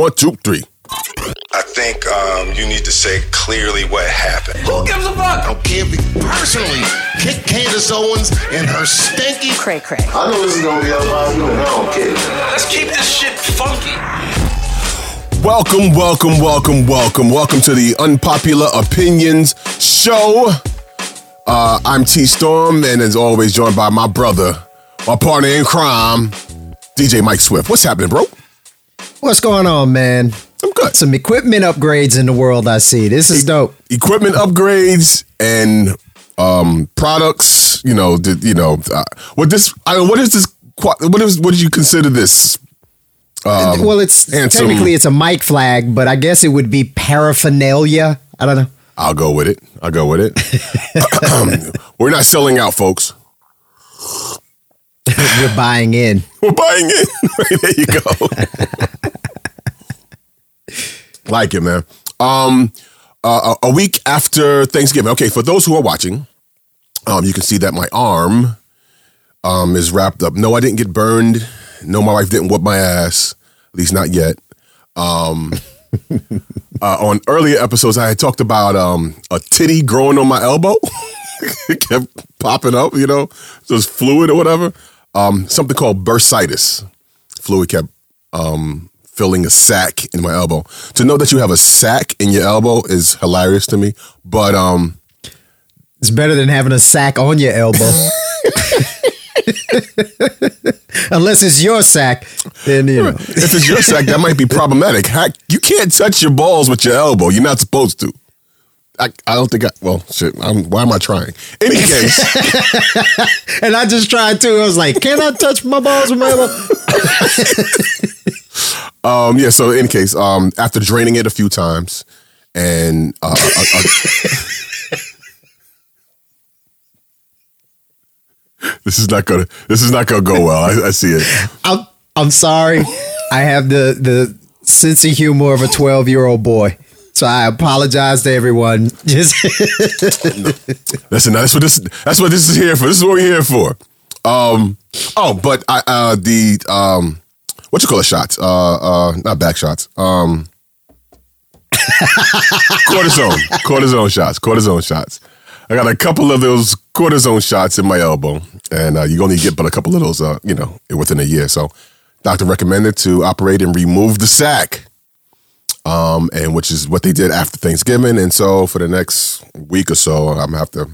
One, two, three. I think um, you need to say clearly what happened. Who gives a fuck? I'll give it personally. Kick Candace Owens and her stinky. Cray cray. I know this is gonna be a lot of I don't care. Let's keep this shit funky. Welcome, welcome, welcome, welcome, welcome to the Unpopular Opinions Show. Uh, I'm T Storm, and as always, joined by my brother, my partner in crime, DJ Mike Swift. What's happening, bro? What's going on, man? I'm good. Some equipment upgrades in the world I see. This is dope. Equipment upgrades and um, products. You know, the, you know, uh, what this? I mean, what is this? What is? What do you consider this? Um, well, it's and some- technically it's a mic flag, but I guess it would be paraphernalia. I don't know. I'll go with it. I'll go with it. We're not selling out, folks. We're buying in. We're buying it. there you go. like it, man. Um, uh, a a week after Thanksgiving. Okay, for those who are watching, um, you can see that my arm um is wrapped up. No, I didn't get burned. No, my wife didn't whip my ass. At least not yet. Um, uh, on earlier episodes, I had talked about um a titty growing on my elbow. it kept popping up, you know, just fluid or whatever. Um, something called bursitis. Fluid kept um, filling a sac in my elbow. To know that you have a sac in your elbow is hilarious to me. But um, It's better than having a sack on your elbow. Unless it's your sack, then you know. if it's your sac, that might be problematic. Heck, you can't touch your balls with your elbow. You're not supposed to. I, I don't think I. Well, shit. I'm, why am I trying? Any case, And I just tried to. I was like, can I touch my balls with my um, yeah. So, in case, um, after draining it a few times, and uh, this is not gonna. This is not gonna go well. I, I see it. I'm, I'm sorry. I have the, the sense of humor of a 12 year old boy. So I apologize to everyone. Just Listen, that's what this. That's what this is here for. This is what we're here for. Um. Oh, but I uh the um what you call it shots? Uh uh not back shots. Um. cortisone, cortisone shots, cortisone shots. I got a couple of those cortisone shots in my elbow, and uh, you only get but a couple of those, uh, you know, within a year. So, doctor recommended to operate and remove the sac um, and which is what they did after Thanksgiving. And so for the next week or so, I'm gonna have to.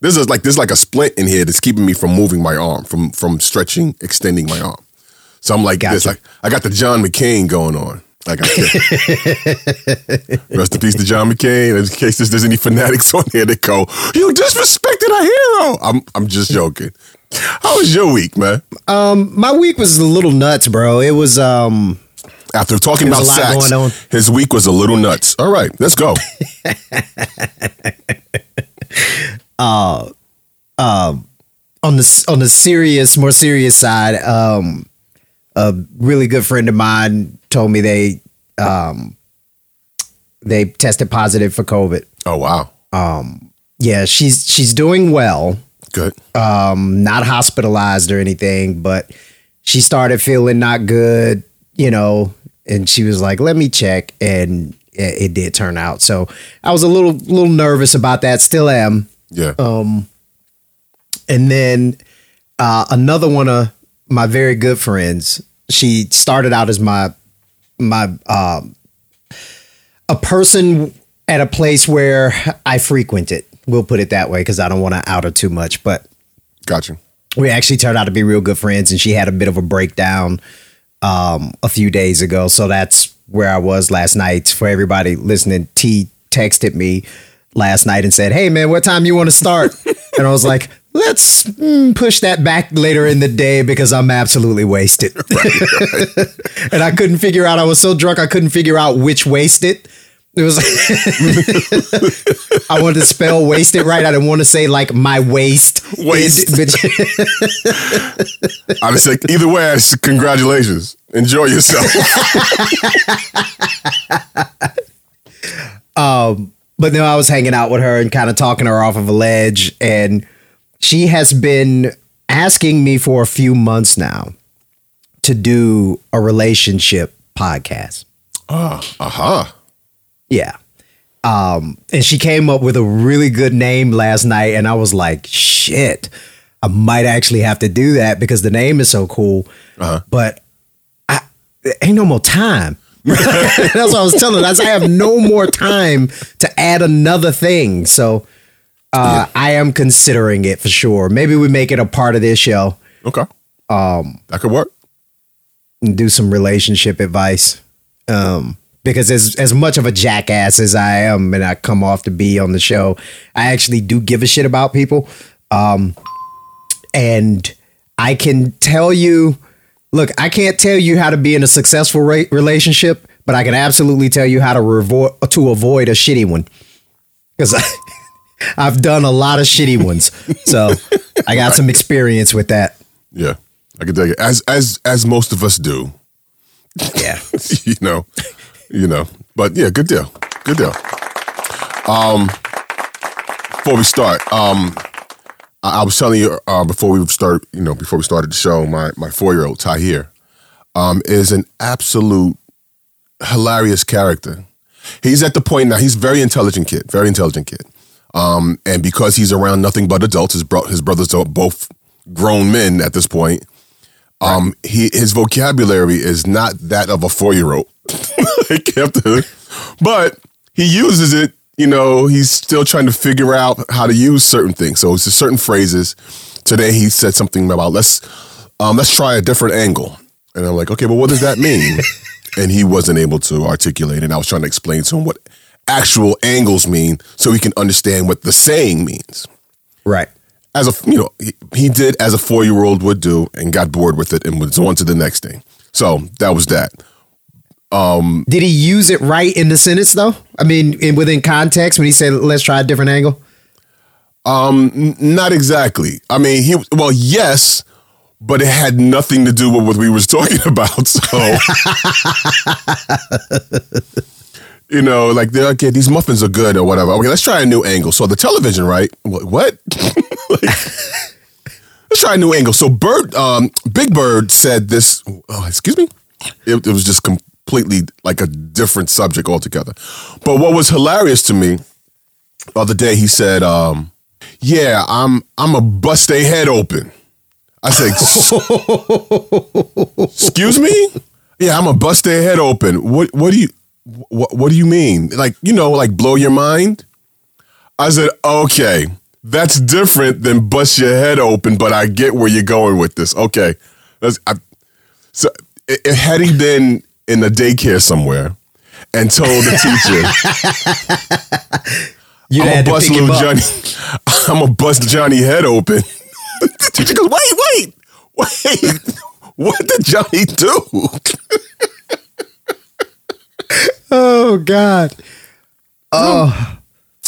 This is like this is like a splint in here that's keeping me from moving my arm, from from stretching, extending my arm. So I'm like this. Like I got the John McCain going on. Like I rest in peace to John McCain. In case there's, there's any fanatics on here that go, "You disrespected a hero." I'm I'm just joking. How was your week, man? Um, my week was a little nuts, bro. It was um After talking There's about sex, his week was a little nuts. All right, let's go. on the on the serious, more serious side, um, a really good friend of mine told me they um, they tested positive for COVID. Oh wow, Yeah, she's she's doing well, good. um, not hospitalized or anything, but she started feeling not good, you know, and she was like, "Let me check," and it, it did turn out. So I was a little little nervous about that. Still am. Yeah. Um. And then uh, another one of my very good friends, she started out as my my um, a person at a place where I frequented. We'll put it that way because I don't want to out her too much. But gotcha. we actually turned out to be real good friends, and she had a bit of a breakdown um, a few days ago. So that's where I was last night. For everybody listening, T texted me last night and said, "Hey man, what time you want to start?" and I was like, "Let's mm, push that back later in the day because I'm absolutely wasted." and I couldn't figure out. I was so drunk, I couldn't figure out which wasted. It was. I wanted to spell wasted right. I didn't want to say like my waist. But- I was like, either way, I s- congratulations. Enjoy yourself. um, but no, I was hanging out with her and kind of talking her off of a ledge. And she has been asking me for a few months now to do a relationship podcast. Aha. Yeah. Um, and she came up with a really good name last night, and I was like, shit, I might actually have to do that because the name is so cool. Uh-huh. But I ain't no more time. That's what I was telling her. I said, I have no more time to add another thing. So uh, I am considering it for sure. Maybe we make it a part of this show Okay. Um, that could work. and do some relationship advice. Um, because as as much of a jackass as I am, and I come off to be on the show, I actually do give a shit about people. Um, and I can tell you, look, I can't tell you how to be in a successful ra- relationship, but I can absolutely tell you how to revo- to avoid a shitty one. Because I've done a lot of shitty ones, so I got some experience with that. Yeah. I can tell you, As as as most of us do. Yeah. you know. You know. But yeah, good deal. Good deal. Um before we start, um I, I was telling you uh, before we start, you know, before we started the show, my my four year old Tahir um, is an absolute hilarious character. He's at the point now. He's very intelligent kid, very intelligent kid. Um, and because he's around nothing but adults, his bro- his brothers are both grown men at this point. Um, he his vocabulary is not that of a four year old. like you have to- but he uses it. You know, he's still trying to figure out how to use certain things. So it's just certain phrases. Today he said something about let's um, let's try a different angle, and I'm like, okay, but what does that mean? and he wasn't able to articulate, and I was trying to explain to him what actual angles mean, so he can understand what the saying means Right. As a you know he, he did as a four year old would do and got bored with it and was on to the next thing. So that was that. Um, Did he use it right in the sentence though? I mean, in within context when he said, "Let's try a different angle." N- not exactly. I mean, he well yes, but it had nothing to do with what we was talking about. So you know, like they're okay, these muffins are good or whatever. Okay, let's try a new angle. So the television, right? What? what? Like, let's try a new angle. So Bird, um, Big Bird said this. Oh, excuse me. It, it was just completely like a different subject altogether. But what was hilarious to me the other day, he said, um, "Yeah, I'm I'm a bust a head open." I said, "Excuse me? Yeah, I'm a bust their head open. What what do you what what do you mean? Like you know, like blow your mind?" I said, "Okay." That's different than bust your head open, but I get where you're going with this. Okay, That's, I, so had he been in a daycare somewhere and told the teacher, You I'm gonna bust little. Johnny. I'm gonna bust Johnny head open. the teacher goes, wait, wait, wait. What did Johnny do? Oh God! Oh,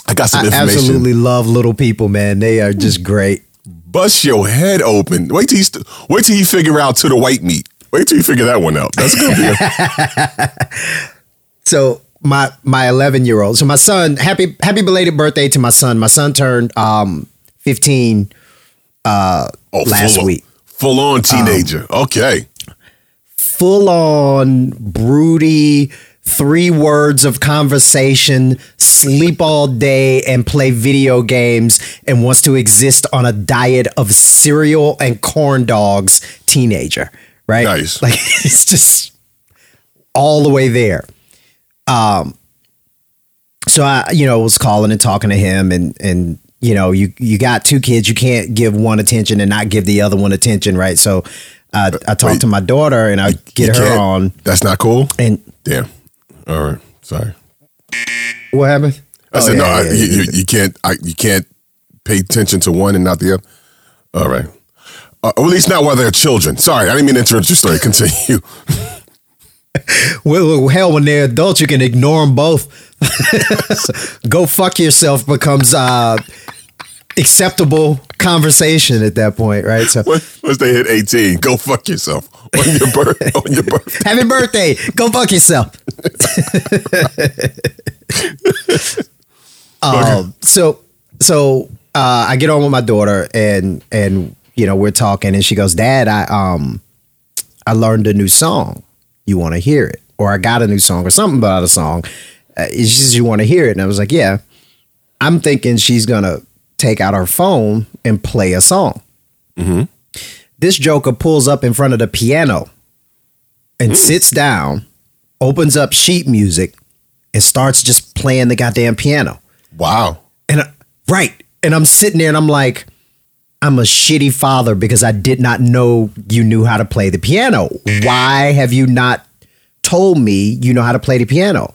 I got some I information. absolutely love little people, man. They are just great. Bust your head open. Wait till you st- wait till you figure out to the white meat. Wait till you figure that one out. That's gonna be. A, So my my 11 year old. So my son, happy happy belated birthday to my son. My son turned um 15 oh, Last full on- week. full on teenager. okay. full on broody three words of conversation sleep all day and play video games and wants to exist on a diet of cereal and corn dogs teenager right Nice. like it's just all the way there um so i you know was calling and talking to him and and you know you you got two kids you can't give one attention and not give the other one attention right so I, I talked wait. to my daughter and I get her on That's not cool. and Damn. All right. Sorry. what happened? I Oh, said no. yeah, I, yeah, you, yeah. you, can't. I, you can't pay attention to one and not the other. All right. Uh, or at least not while they're children. Sorry, I didn't mean to interrupt your story. Continue. Well, well, hell, when they're adults, you can ignore them both. Go fuck yourself becomes uh, acceptable conversation at that point, right? So, Once once they hit eighteen, go fuck yourself on your birth. on your birthday. happy birthday! Go fuck yourself. um, so, so uh, I get on with my daughter, and and you know we're talking, and she goes, "Dad, I um, I learned a new song. You want to hear it?" or I got a new song or something about a song. Uh, it's just you want to hear it. And I was like, yeah. I'm thinking she's gonna take out her phone and play a song. This joker pulls up in front of the piano and sits down, opens up sheet music, and starts just playing the goddamn piano. Wow. And I, right, and I'm sitting there and I'm like, I'm a shitty father because I did not know you knew how to play the piano. Why have you not told me you know how to play the piano?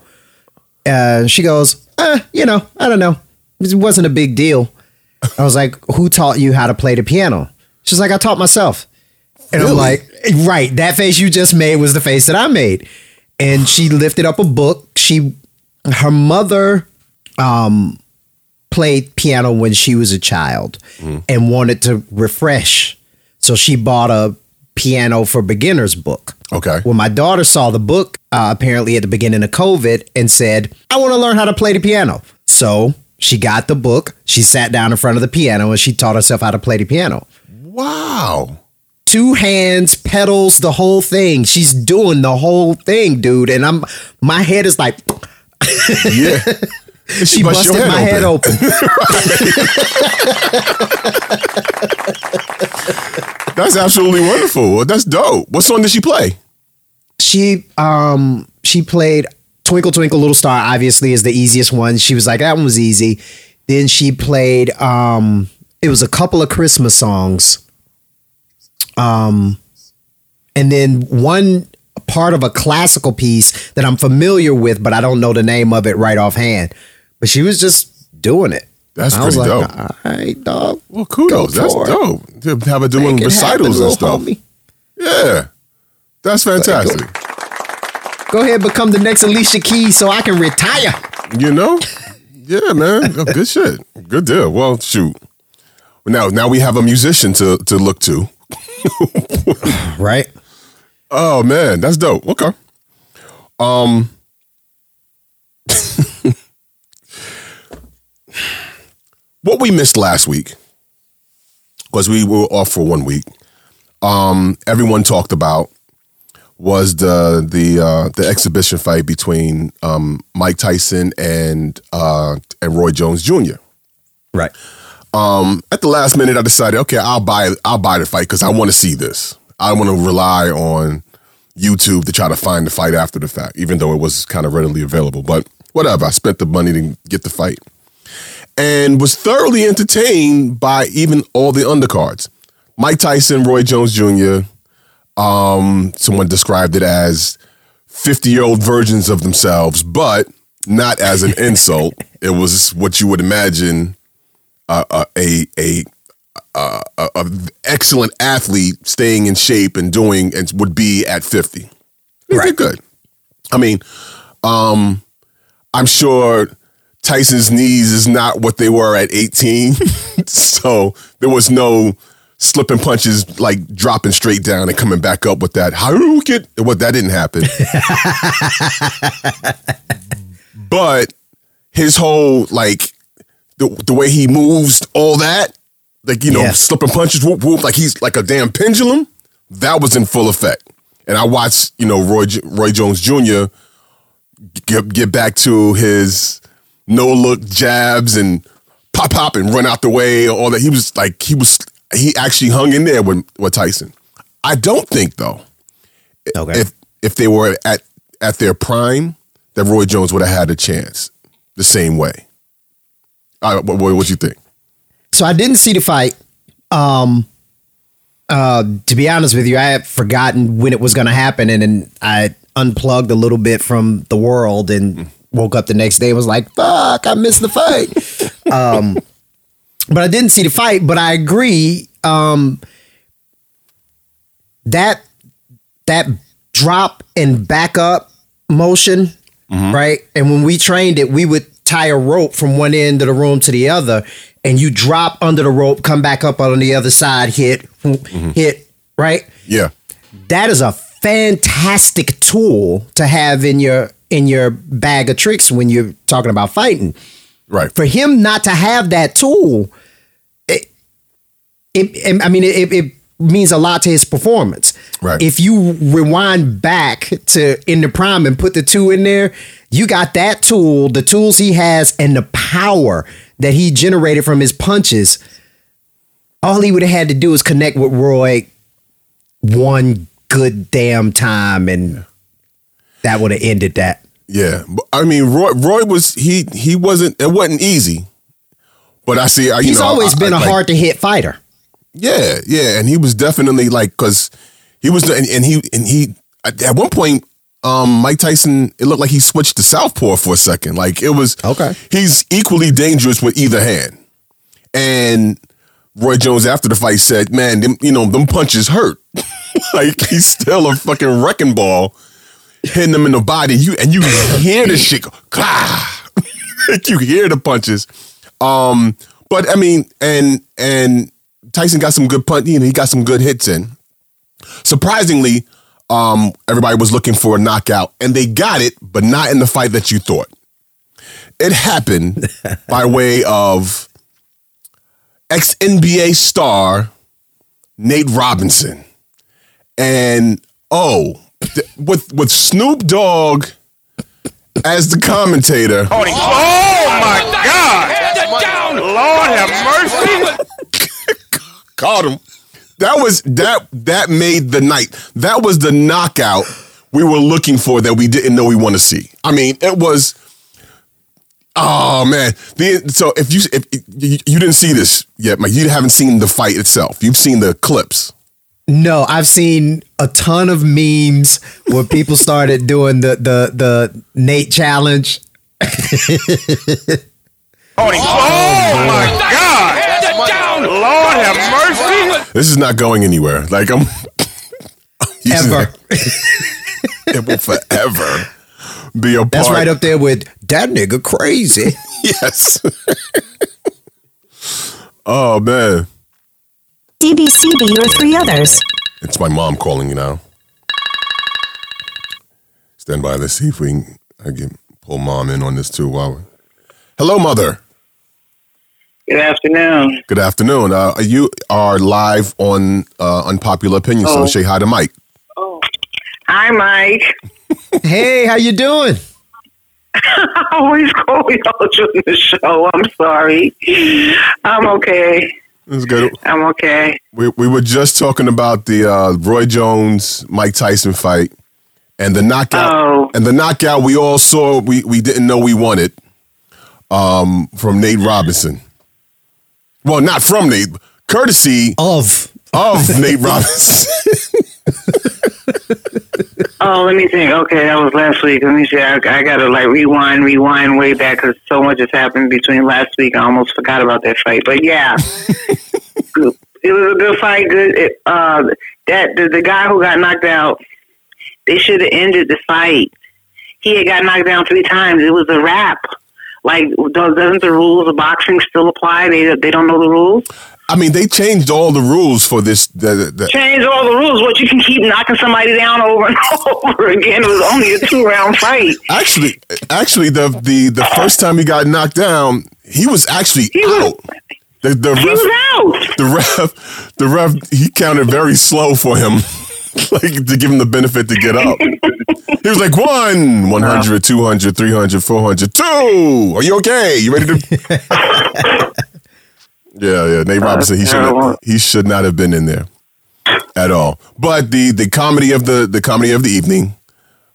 Uh, she goes, uh, you know, I don't know. It wasn't a big deal. I was like, who taught you how to play the piano? She's like, I taught myself. And I'm like, right, that face you just made was the face that I made. And she lifted up a book. She, her mother, um, played piano when she was a child and wanted to refresh. So she bought a piano for beginners book. Okay. Well, my daughter saw the book uh, apparently at the beginning of COVID and said, I want to learn how to play the piano. So she got the book. She sat down in front of the piano and she taught herself how to play the piano. Wow. Two hands, pedals, the whole thing. She's doing the whole thing, dude. And I'm, my head is like, Yeah. she bust your busted my head open. That's absolutely wonderful. That's dope. What song did she play? she um she played Twinkle Twinkle Little Star obviously is the easiest one. She was like that one was easy. Then she played um it was a couple of Christmas songs. Um and then one part of a classical piece that I'm familiar with but I don't know the name of it right offhand. But she was just doing it. That's I was pretty like, dope. all right, dog. Well, kudos. That's it. dope. To have her doing Make it happen, recitals and stuff. homie. Yeah. That's fantastic. Go ahead, become the next Alicia Keys so I can retire. You know? Yeah, man. Oh, Good shit. Good deal. Well, shoot. Now, now we have a musician to to look to. Right? Oh man, that's dope. Okay. Um What we missed last week because we were off for one week. Um everyone talked about was the the uh the exhibition fight between um Mike Tyson and uh and Roy Jones Jr. Right. Um, at the last minute, I decided, okay, I'll buy I'll buy the fight because I want to see this. I want to rely on YouTube to try to find the fight after the fact, even though it was kind of readily available. But whatever, I spent the money to get the fight, and was thoroughly entertained by even all the undercards. Mike Tyson, Roy Jones Jr. Um, someone described it as fifty-year-old versions of themselves, but not as an insult. It was what you would imagine uh, uh, a a uh, a, a excellent athlete staying in shape and doing and would be at 50. He Right. good. I mean, um, I'm sure Tyson's knees is not what they were at 18. so there was no slipping punches like dropping straight down and coming back up with that Haruken. What that didn't happen. but his whole like the, the way he moves, all that, like you know, Yeah. slipping punches, whoop whoop, like he's like a damn pendulum. That was in full effect. And I watched, you know, Roy Roy Jones Jr. get get back to his no look jabs and pop pop and run out the way, all that. He was like he was he actually hung in there with with Tyson. I don't think though Okay. if if they were at at their prime, that Roy Jones would have had a chance the same way. What what what you think? so I didn't see the fight. Um, uh, to be honest with you, I had forgotten when it was going to happen, and then I unplugged a little bit from the world and woke up the next day and was like, "Fuck, I missed the fight." um, but I didn't see the fight. But I agree um, that that drop and back up motion, right? And when we trained it, we would tie a rope from one end of the room to the other, and you drop under the rope, come back up on the other side, hit, hit, right? Yeah, That is a fantastic tool to have in your in your bag of tricks when you're talking about fighting. Right. For him not to have that tool, it, it, I mean, it, it means a lot to his performance. Right. If you rewind back to in the prime and put the two in there, you got that tool, the tools he has, and the power that he generated from his punches. All he would have had to do is connect with Roy one good damn time, and that would have ended that. Yeah, I mean, Roy, Roy was he he wasn't. It wasn't easy. But I see. I, you He's know, always I- been I- a like- hard to hit fighter. Yeah, yeah, and he was definitely like because he was and, and he and he at one point. Um, Mike Tyson, it looked like he switched to southpaw for a second. Like it was Okay. He's equally dangerous with either hand. And Roy Jones after the fight said, "Man, them, you know them punches hurt. like he's still a fucking wrecking ball, hitting them in the body. You and you hear the shit, go, you hear the punches. Um, but I mean, and and Tyson got some good punt. You know, he got some good hits in. Surprisingly, um, everybody was looking for a knockout, and they got it, but not in the fight that you thought. It happened by way of ex NBA star Nate Robinson, and oh, with with Snoop Dogg as the commentator. Oh my God! Lord have mercy! caught him. That was that that made the night. That was the knockout we were looking for that we didn't know we want to see. I mean, it was. Oh man! The, so if you if you, you didn't see this yet, Mike, you haven't seen the fight itself. You've seen the clips. No, I've seen a ton of memes where people started doing the the the Nate challenge. Oh, oh my God! Lord have mercy! This is not going anywhere. Like I'm. Ever. it will forever be a part. That's right up there with that nigga crazy. Yes. oh man. DBCB or three others. It's my mom calling you now. Stand by. Let's see if we can I can pull mom in on this too. While we... Hello, mother. Good afternoon. Good afternoon. Uh, you are live on uh, Unpopular Opinion, so Oh. say hi to Mike. Oh, Hi, Mike. hey, how you doing? I always call y'all during the show. I'm sorry. I'm okay. It's good. I'm okay. We we were just talking about the uh, Roy Jones Mike Tyson fight and the knockout Oh. and the knockout we all saw we we didn't know we wanted um, from Nate Robinson. Well, not from Nate, courtesy Of of Nate Robinson. Oh, let me think. Okay, that was last week. Let me see. I, I got to like rewind, rewind way back because so much has happened between last week. I almost forgot about that fight. But yeah, it was a good fight. Good. It, uh, that the, the guy who got knocked out, they should have ended the fight. He had got knocked down three times. It was a wrap. Like, does- doesn't the rules of boxing still apply? They they don't know the rules. I mean, they changed all the rules for this. The, the, Change all the rules. What you can keep knocking somebody down over and over again. It was only a two round fight. actually, actually, the the the first time he got knocked down, he was actually He was- out. The, the He was out. the ref, the ref, he counted very slow for him, like to give him the benefit to get up. He was like one, 100, 200, 300, 400, two. Are you okay? You ready to? yeah, yeah. Nate Robinson, he should he should not have been in there at all. But the the comedy of the the comedy of the evening,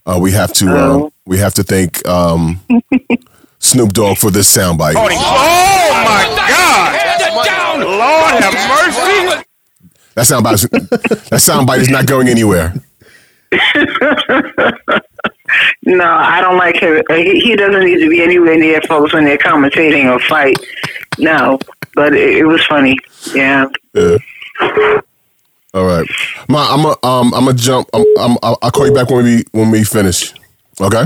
uh, we have to uh, Oh. we have to thank um, Snoop Dogg for this soundbite. Oh my God! Lord have mercy! That soundbite that soundbite is not going anywhere. No, I don't like him. Uh, He, he doesn't need to be anywhere near folks when they're commentating a fight. No, but it, it was funny. Yeah. Yeah. All right, Ma, I'm a, um, I'm gonna jump. I'm, I'm, I'll I'll call you back when we when we finish. Okay.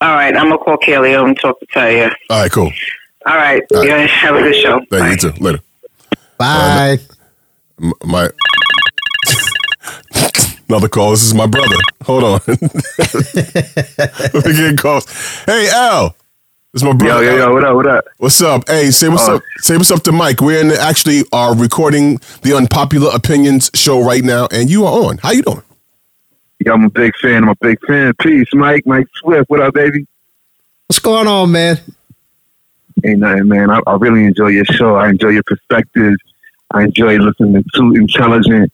All right. I'm gonna call Kelly over and talk to Taya. All right. Cool. All right. All right. Yeah. Have a good show. Thank you. Bye. You too. Later. bye. M- My another call. This is my brother. Hold on. Let me get calls. Hey Al. This is my Yo, brother. yo, yo, yo, what up, what up? What's up? Hey, say what's Oh. up. Say what's up to Mike. We're in the, actually are recording the Unpopular Opinions show right now, and you are on. How you doing? Yo, I'm a big fan. I'm a big fan. Peace, Mike. Mike Swift. What up, baby? What's going on, man? Ain't nothing, man. I, I really enjoy your show. I enjoy your perspectives. I enjoy listening to two intelligent,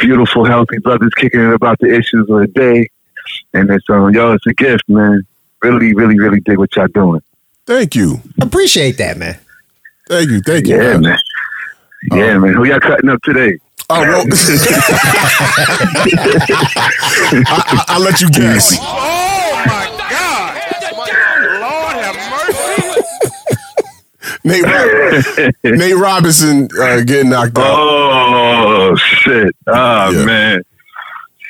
beautiful, healthy brothers kicking it about the issues of the day. And it's um, yo, it's a gift, man. Really, really, really dig what y'all doing. Thank you. Appreciate that, man. Thank you. Thank you. Yeah, man. man. Yeah, man. Who y'all cutting up today? Oh, well, I, I, I'll let you guess. Nate, Rob- Nate Robinson uh, getting knocked out. Oh shit! Oh Yeah. man,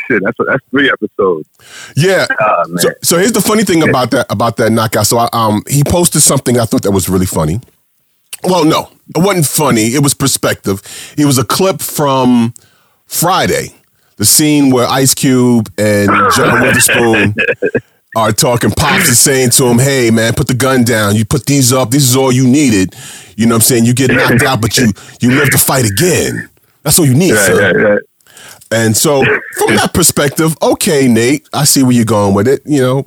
shit. That's that's three episodes. Yeah. Oh. So, so here's the funny thing about that about that knockout. So I, um, he posted something I thought that was really funny. Well, no, it wasn't funny. It was perspective. It was a clip from Friday, the scene where Ice Cube and John Witherspoon are talking. Pops is saying to him, "Hey, man, put the gun down. You put these up. This is all you needed. You know what I'm saying? You get knocked out, but you you live to fight again. That's all you need, Right, son." right, right. And so, from that perspective, okay, Nate, I see where you're going with it, you know,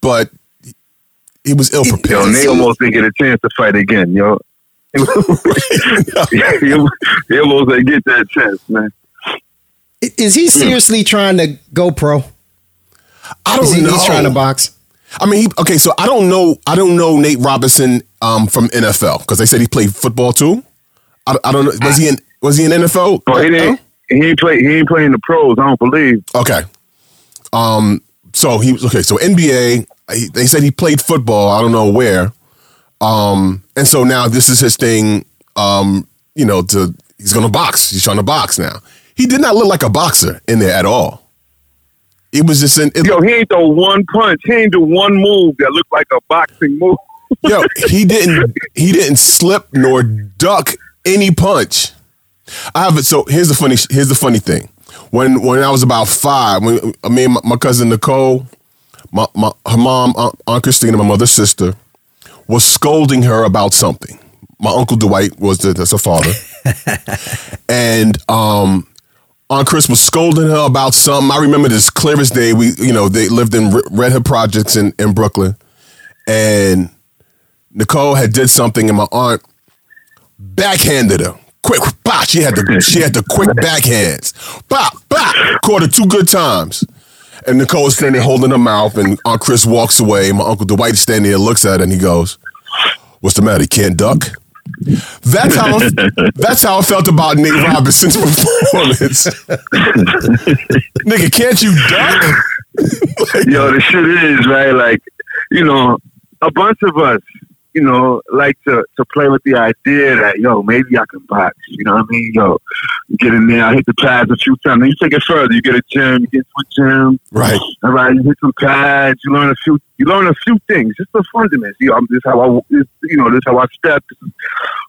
but he was ill Yo, prepared. Nate almost didn't get a chance to fight again, yo. he, almost- he almost didn't get that chance, man. Is he hmm. seriously trying to go pro? I don't he, know. he's trying to box? I mean, he, okay, so I don't know. I don't know Nate Robinson um, from NFL because they said he played football too. I, I don't know. Was he in? Was he in NFL? Oh, he didn't. He ain't play. He ain't playing the pros. I don't believe. Okay. Um. So he was okay. So NBA. He, they said he played football. I don't know where. Um. And so now this is his thing. Um. You know, to he's going to box. He's trying to box now. He did not look like a boxer in there at all. It was just in. It, Yo, he ain't the one punch. He ain't the one move that looked like a boxing move. Yo, he didn't he didn't slip nor duck any punch. I have it. So here's the funny here's the funny thing. When when I was about five, when I mean my, my cousin Nicole, my, my her mom Aunt, Aunt Christina, my mother's sister, was scolding her about something. My uncle Dwight was the, that's her father, and um, Aunt Chris was scolding her about something. I remember this clear as day. We you know they lived in Re- Red Hook Projects in in Brooklyn, and Nicole had did something, and my aunt backhanded her. Quick, bah, she had the she had the quick backhands. Bah, bah, caught her two good times. And Nicole's standing holding her mouth, and Aunt Chris walks away. My uncle Dwight is standing there, looks at her, and he goes, "What's the matter? You can't duck." That's how that's how I felt about Nate Robinson's performance. Nigga, can't you duck? Yo, the shit is right. Like, you know, a bunch of us, you know, like to to play with the idea that yo, maybe I can box. You know what I mean? Yo, get in there, I hit the pads a few times. Then you take it further. You get a gym, you get to a gym. Right. All right, you hit some pads. You learn a few. You learn a few things. Just the fundamentals. You know, I'm this how I. This, you know, this how I step.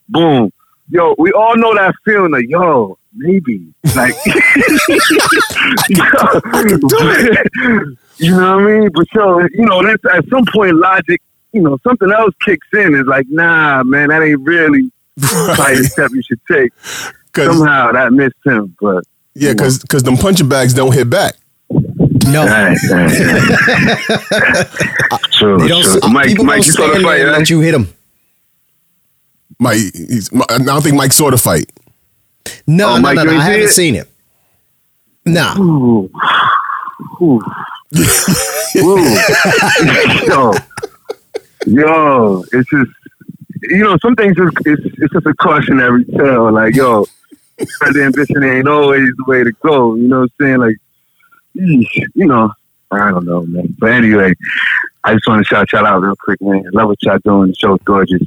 Boom. Yo, we all know that feeling of yo, maybe like. you know what I mean? But so you know, this at some point, logic. You know, something else kicks in. Is like, nah, man, that ain't really the type of step you should take. Somehow that missed him, but Yeah, because because them punching bags don't hit back. No. Right, right, right. True, They don't, true. Mike, people Mike, don't you saw the stand fight, there and right? let you hit them. Mike, he's, I don't think Mike saw the fight. No, Oh, no, Mike, no, no. I haven't it? seen it. Nah. Ooh. Ooh. Ooh. yo, yo, it's just you know, some things is it's, it's just a cautionary tale. Like, yo, the ambition ain't always the way to go. You know what I'm saying? Like, you know, I don't know, man. But anyway, I just want to shout y'all out real quick, man. Love what y'all doing. The show's gorgeous.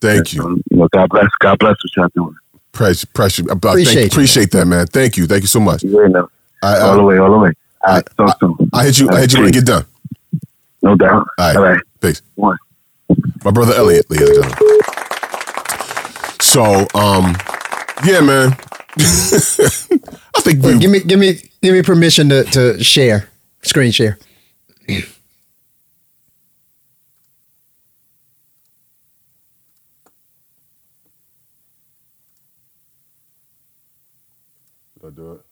Thank you. Um, you know, God bless. God bless what y'all doing. Precious, precious. Uh, Appreciate thank, you, appreciate that, man. Thank you. Thank you so much. You already know. I, all the uh, way, all the way. All right, talk soon. I hit you. I hit you when you get done. No doubt. All right. All right. Peace. One. My brother Elliot, ladies and gentlemen. So, um, yeah, man. I think give me give me give me permission to, to share screen share. I do it.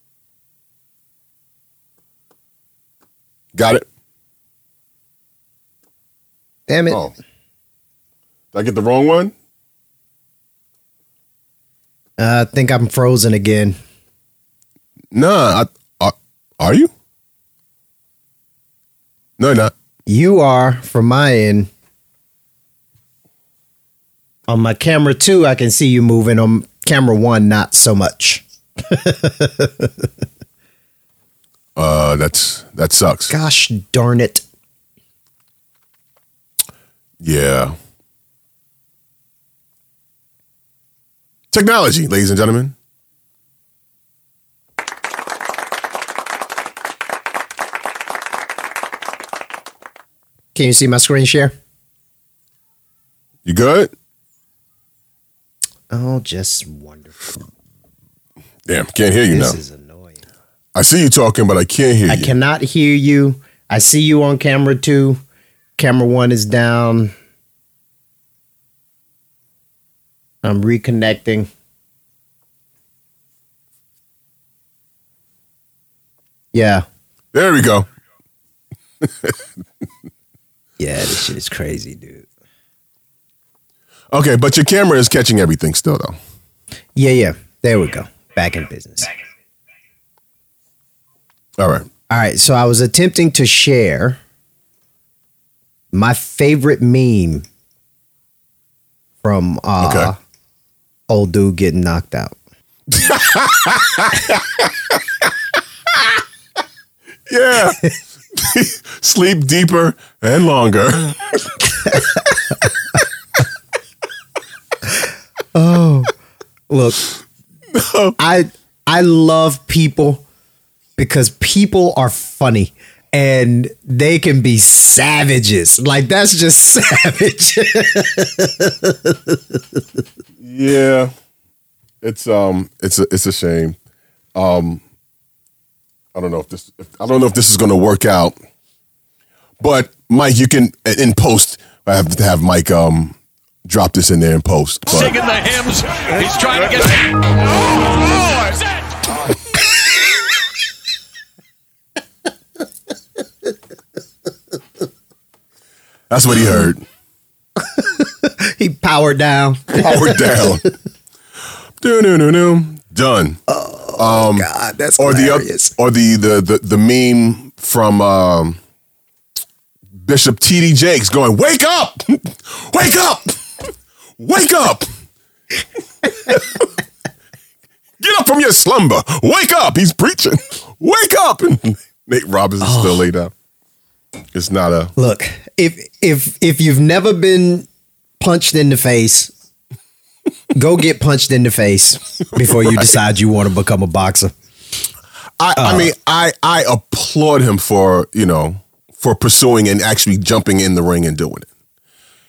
Got it. Damn it. Oh. Did I get the wrong one? Uh, I think I'm frozen again. Nah. I, are you? No, you're not. You are from my end. On my camera two, I can see you moving. On camera one, not so much. Uh, that's that sucks. Gosh darn it. Yeah. Technology, ladies and gentlemen. Can you see my screen share? You good? Oh, just wonderful. Damn, can't hear you This now. is annoying. I see you talking, but I can't hear I you. I cannot hear you. I see you on camera two. Camera one is down. I'm reconnecting. Yeah. There we go. Yeah, this shit is crazy, dude. Okay, but your camera is catching everything still, though. Yeah, yeah. There we go. Back in business. All right. All right. So I was attempting to share my favorite meme from uh, Okay. old dude getting knocked out. Yeah. Sleep deeper and longer. Oh. Look, I I love people because people are funny and they can be savages. Like that's just savage. Yeah. It's um it's a it's a shame. Um I don't know if this if, I don't know if this is going to work out. But Mike, you can in post I have to have Mike um drop this in there in post. But Singing the hymns. He's trying to get. Oh, Lord. that's what he heard. he powered down. Powered down. do no no no. Done. God, that's or the hilarious. or the the the, the meme from um, Bishop T.D. Jakes going, "Wake up, wake up, wake up, get up from your slumber, wake up." He's preaching, "Wake up!" And Nate Robbins is Oh. still laid out. It's not a Look, if if if you've never been punched in the face, go get punched in the face before you decide you want to become a boxer. I, I uh, mean, I I applaud him for you know for pursuing and actually jumping in the ring and doing it.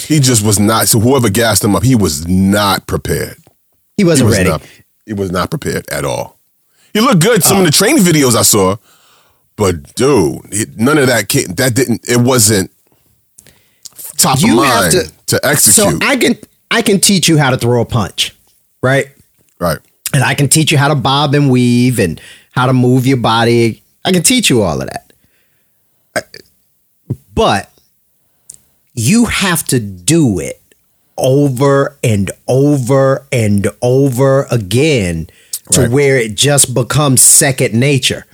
He just was not. So whoever gassed him up, he was not prepared. He He wasn't was ready. not. He was not prepared at all. He looked good. Some of uh, the training videos I saw, but dude, none of that. Came, that didn't. It wasn't top You of have mind to- to, So. I can I can teach you how to throw a punch, right? right. And I can teach you how to bob and weave and how to move your body. I can teach you all of that. But you have to do it over and over and over again to where it just becomes second nature.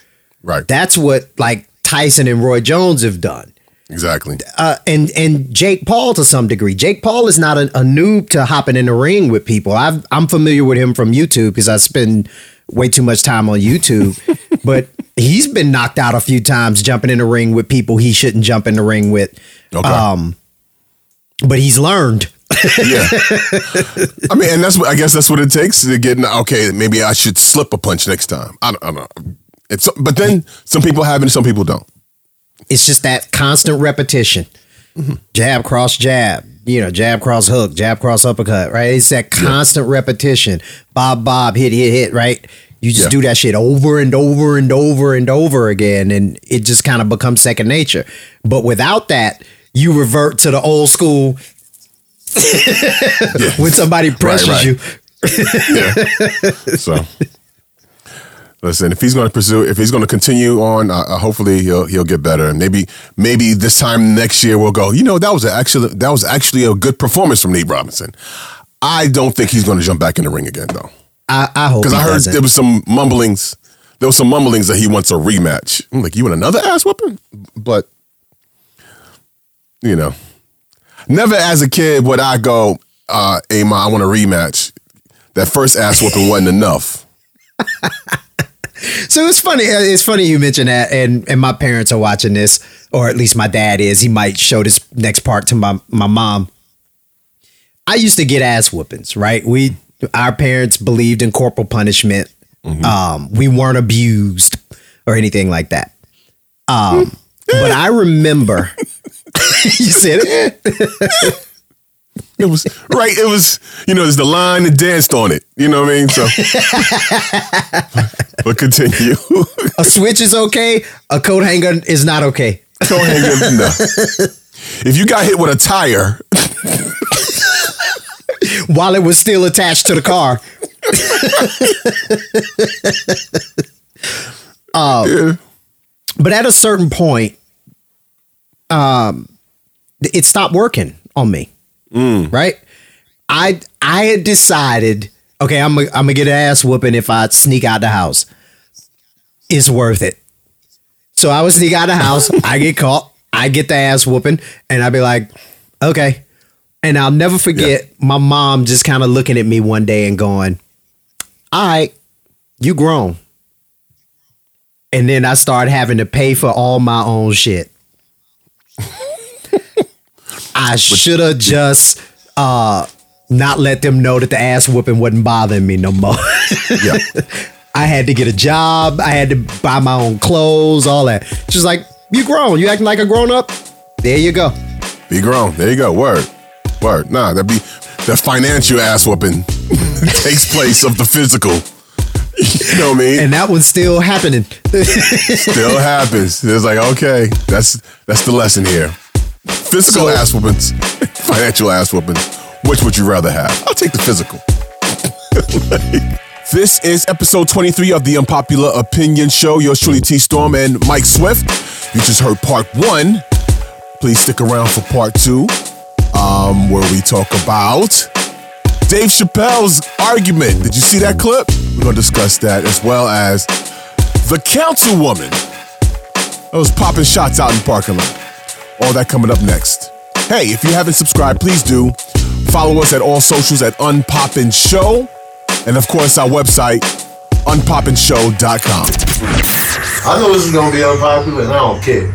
Right. That's what like Tyson and Roy Jones have done. exactly. uh, and and Jake Paul to some degree. Jake Paul is not a, a noob to hopping in the ring with people. I've, I'm familiar with him from YouTube because I spend way too much time on YouTube. but he's been knocked out a few times jumping in the ring with people he shouldn't jump in the ring with. Okay. Um, but he's learned. Yeah. I mean, and that's what I guess that's what it takes to get. In okay, maybe I should slip a punch next time. I don't, I don't know. It's but then some people have it, and some people don't. It's just that constant repetition. Jab, cross, jab. You know, jab, cross, hook, jab, cross, uppercut. Right? It's that constant repetition. Bob, bob, hit, hit, hit. Right? You just Yeah. do that shit over and over and over and over again, and it just kind of becomes second nature. But without that, you revert to the old school Yeah. when somebody pressures right. you. yeah. So Listen, if he's going to pursue, if he's going to continue on, uh, hopefully he'll he'll get better, and maybe maybe this time next year we'll go. You know, that was actually that was actually a good performance from Nate Robinson. I don't think he's going to jump back in the ring again, though, I, I hope because I heard doesn't. there was some mumblings. There was some mumblings that he wants a rematch. I'm like, you want another ass whooping? But you know, never as a kid would I go, uh, "Hey, ma, I want a rematch." That first ass whooping wasn't enough. So it's funny. uh, It's funny you mentioned that, and and my parents are watching this, or at least my dad is. He might show this next part to my my mom. I used to get ass whoopings, right? We our parents believed in corporal punishment. Um, we weren't abused or anything like that. Um, but I remember you said it. It was right. It was you know, there's the line and danced on it. You know what I mean? So, but continue. A switch is okay. A coat hanger is not okay. Ahead, and- no. If you got hit with a tire, While it was still attached to the car. yeah, but at a certain point um it stopped working on me Mm. right? I i had decided okay i'm gonna I'm gonna get an ass whooping if i sneak out the house. It's worth it. So i would sneak out the house. I get caught. I get the ass whooping and i'd be like okay. And i'll never forget my mom just kind of looking at me one day and going all right you grown. And then I started having to pay for all my own shit. I should have just uh not let them know that the ass whooping wasn't bothering me no more. yeah. I had to get a job. I had to buy my own clothes, all that. She's like, "You grown? You acting like a grown up? There you go." Be grown. There you go. Word. Word. Nah, that'd be the financial ass whooping takes place of the physical. You know what I mean? And that one's still happening. Still happens. It's like, okay, that's that's the lesson here. Physical So- ass whoopings, financial ass whoopings. Which would you rather have? I'll take the physical. this is episode 23 of the Unpopular Opinion Show. Yours truly, T-Storm and Mike Swift. You just heard part one. Please stick around for part two, um, where we talk about Dave Chappelle's argument. Did you see that clip? We're gonna discuss that as well as the councilwoman that was popping shots out in the parking lot. All that coming up next. Hey, if you haven't subscribed, please do. Follow us at all socials at Unpopin Show. And of course, our website, unpopinshow.com. I know this is gonna be unpopular, and I don't care.